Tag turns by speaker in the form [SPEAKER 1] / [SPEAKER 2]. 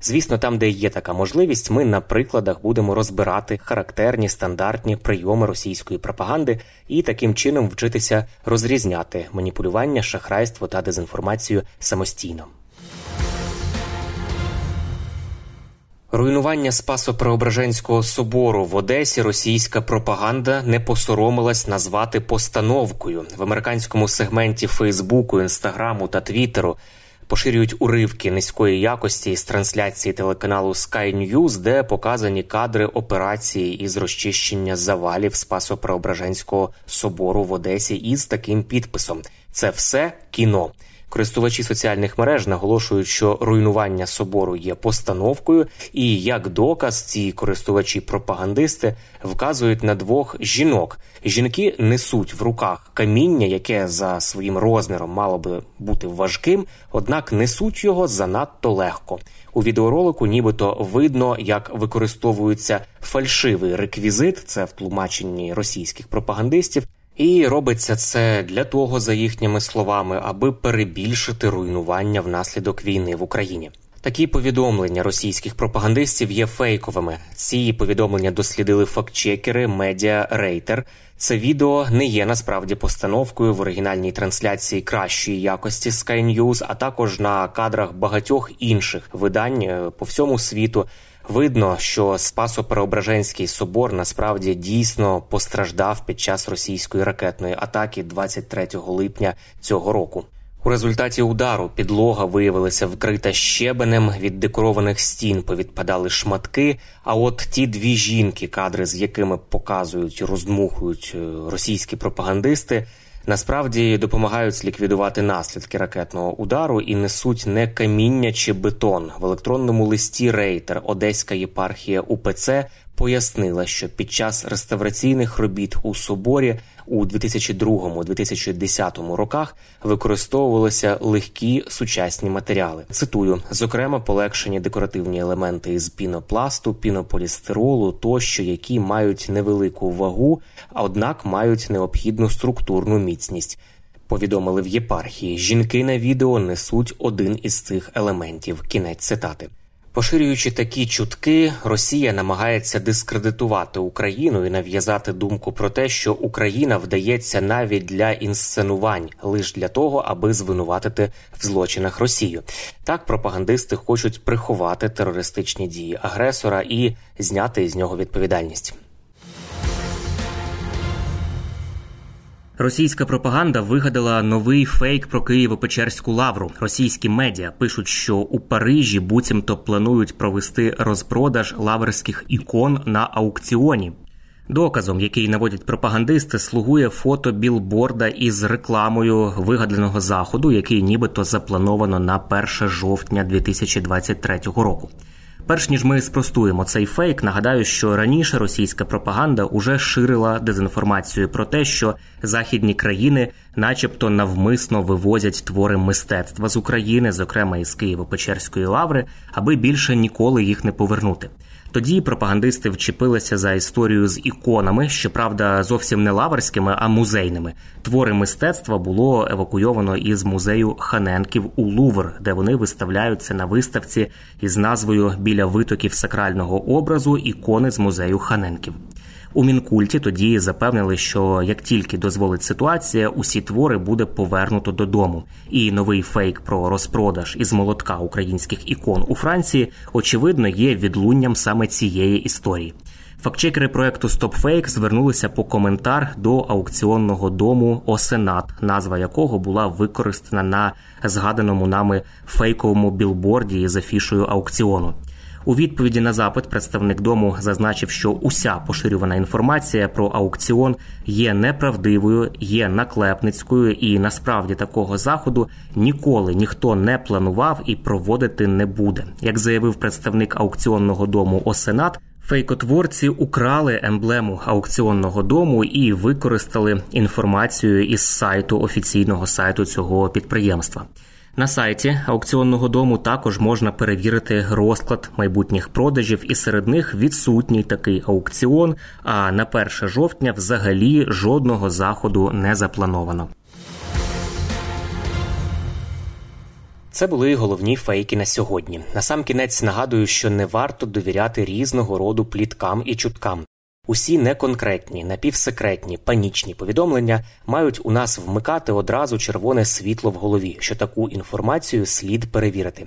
[SPEAKER 1] Звісно, там, де є така можливість, ми на прикладах будемо розбирати характерні стандартні прийоми російської пропаганди і таким чином вчитися розрізняти маніпулювання, шахрайство та дезінформацію самостійно. Руйнування Спасо-Преображенського собору в Одесі російська пропаганда не посоромилась назвати постановкою в американському сегменті Фейсбуку, Інстаграму та Твіттеру. Поширюють уривки низької якості з трансляції телеканалу Sky News, де показані кадри операції із розчищення завалів Спасо-Преображенського собору в Одесі із таким підписом: це все кіно. Користувачі соціальних мереж наголошують, що руйнування собору є постановкою, і як доказ ці користувачі-пропагандисти вказують на двох жінок. Жінки несуть в руках каміння, яке за своїм розміром мало би бути важким, однак несуть його занадто легко. У відеоролику нібито видно, як використовується фальшивий реквізит, це в тлумаченні російських пропагандистів. І робиться це для того, за їхніми словами, аби перебільшити руйнування внаслідок війни в Україні. Такі повідомлення російських пропагандистів є фейковими. Ці повідомлення дослідили фактчекери медіа Рейтер. Це відео не є насправді постановкою в оригінальній трансляції кращої якості Sky News, а також на кадрах багатьох інших видань е, по всьому світу. Видно, що Спасо-Преображенський собор насправді дійсно постраждав під час російської ракетної атаки 23 липня цього року. У результаті удару підлога виявилася вкрита щебенем від декорованих стін, повідпадали шматки. А от ті дві жінки, кадри з якими показують роздмухують е, російські пропагандисти, насправді допомагають ліквідувати наслідки ракетного удару і несуть не каміння чи бетон. В електронному листі Рейтер Одеська єпархія УПЦ пояснила, що під час реставраційних робіт у соборі у 2002-2010 роках використовувалися легкі сучасні матеріали. Цитую, зокрема, полегшені декоративні елементи із пінопласту, пінополістиролу тощо, які мають невелику вагу, а однак мають необхідну структурну міцність. Повідомили в єпархії. Жінки на відео несуть один із цих елементів. Кінець цитати. Поширюючи такі чутки, Росія намагається дискредитувати Україну і нав'язати думку про те, що Україна вдається навіть для інсценувань, лише для того, аби звинуватити в злочинах Росію. Так пропагандисти хочуть приховати терористичні дії агресора і зняти із нього відповідальність. Російська пропаганда вигадала новий фейк про Києво-Печерську лавру. Російські медіа пишуть, що у Парижі буцімто планують провести розпродаж лаврських ікон на аукціоні. Доказом, який наводять пропагандисти, слугує фото білборда із рекламою вигаданого заходу, який нібито заплановано на 1 жовтня 2023 року. Перш ніж ми спростуємо цей фейк, нагадаю, що раніше російська пропаганда уже ширила дезінформацію про те, що західні країни, начебто, навмисно вивозять твори мистецтва з України, зокрема із Києво-Печерської лаври, аби більше ніколи їх не повернути. Тоді пропагандисти вчепилися за історію з іконами, щоправда, зовсім не лаврськими, а музейними. Твори мистецтва було евакуйовано із музею Ханенків у Лувр, де вони виставляються на виставці із назвою Біля витоків сакрального образу ікони з музею Ханенків. У мінкульті тоді запевнили, що як тільки дозволить ситуація, усі твори буде повернуто додому. І новий фейк про розпродаж із молотка українських ікон у Франції, очевидно, є відлунням саме цієї історії. Фактчекери проекту StopFake звернулися по коментар до аукціонного дому Осенат, назва якого була використана на згаданому нами фейковому білборді з афішою аукціону. У відповіді на запит представник дому зазначив, що уся поширювана інформація про аукціон є неправдивою, є наклепницькою, і насправді такого заходу ніколи ніхто не планував і проводити не буде. Як заявив представник аукціонного дому Осенат. Фейкотворці украли емблему аукціонного дому і використали інформацію із сайту офіційного сайту цього підприємства. На сайті аукціонного дому також можна перевірити розклад майбутніх продажів, і серед них відсутній такий аукціон. А на 1 жовтня взагалі жодного заходу не заплановано. Це були головні фейки на сьогодні. Насамкінець нагадую, що не варто довіряти різного роду пліткам і чуткам. Усі неконкретні, напівсекретні, панічні повідомлення мають у нас вмикати одразу червоне світло в голові, що таку інформацію слід перевірити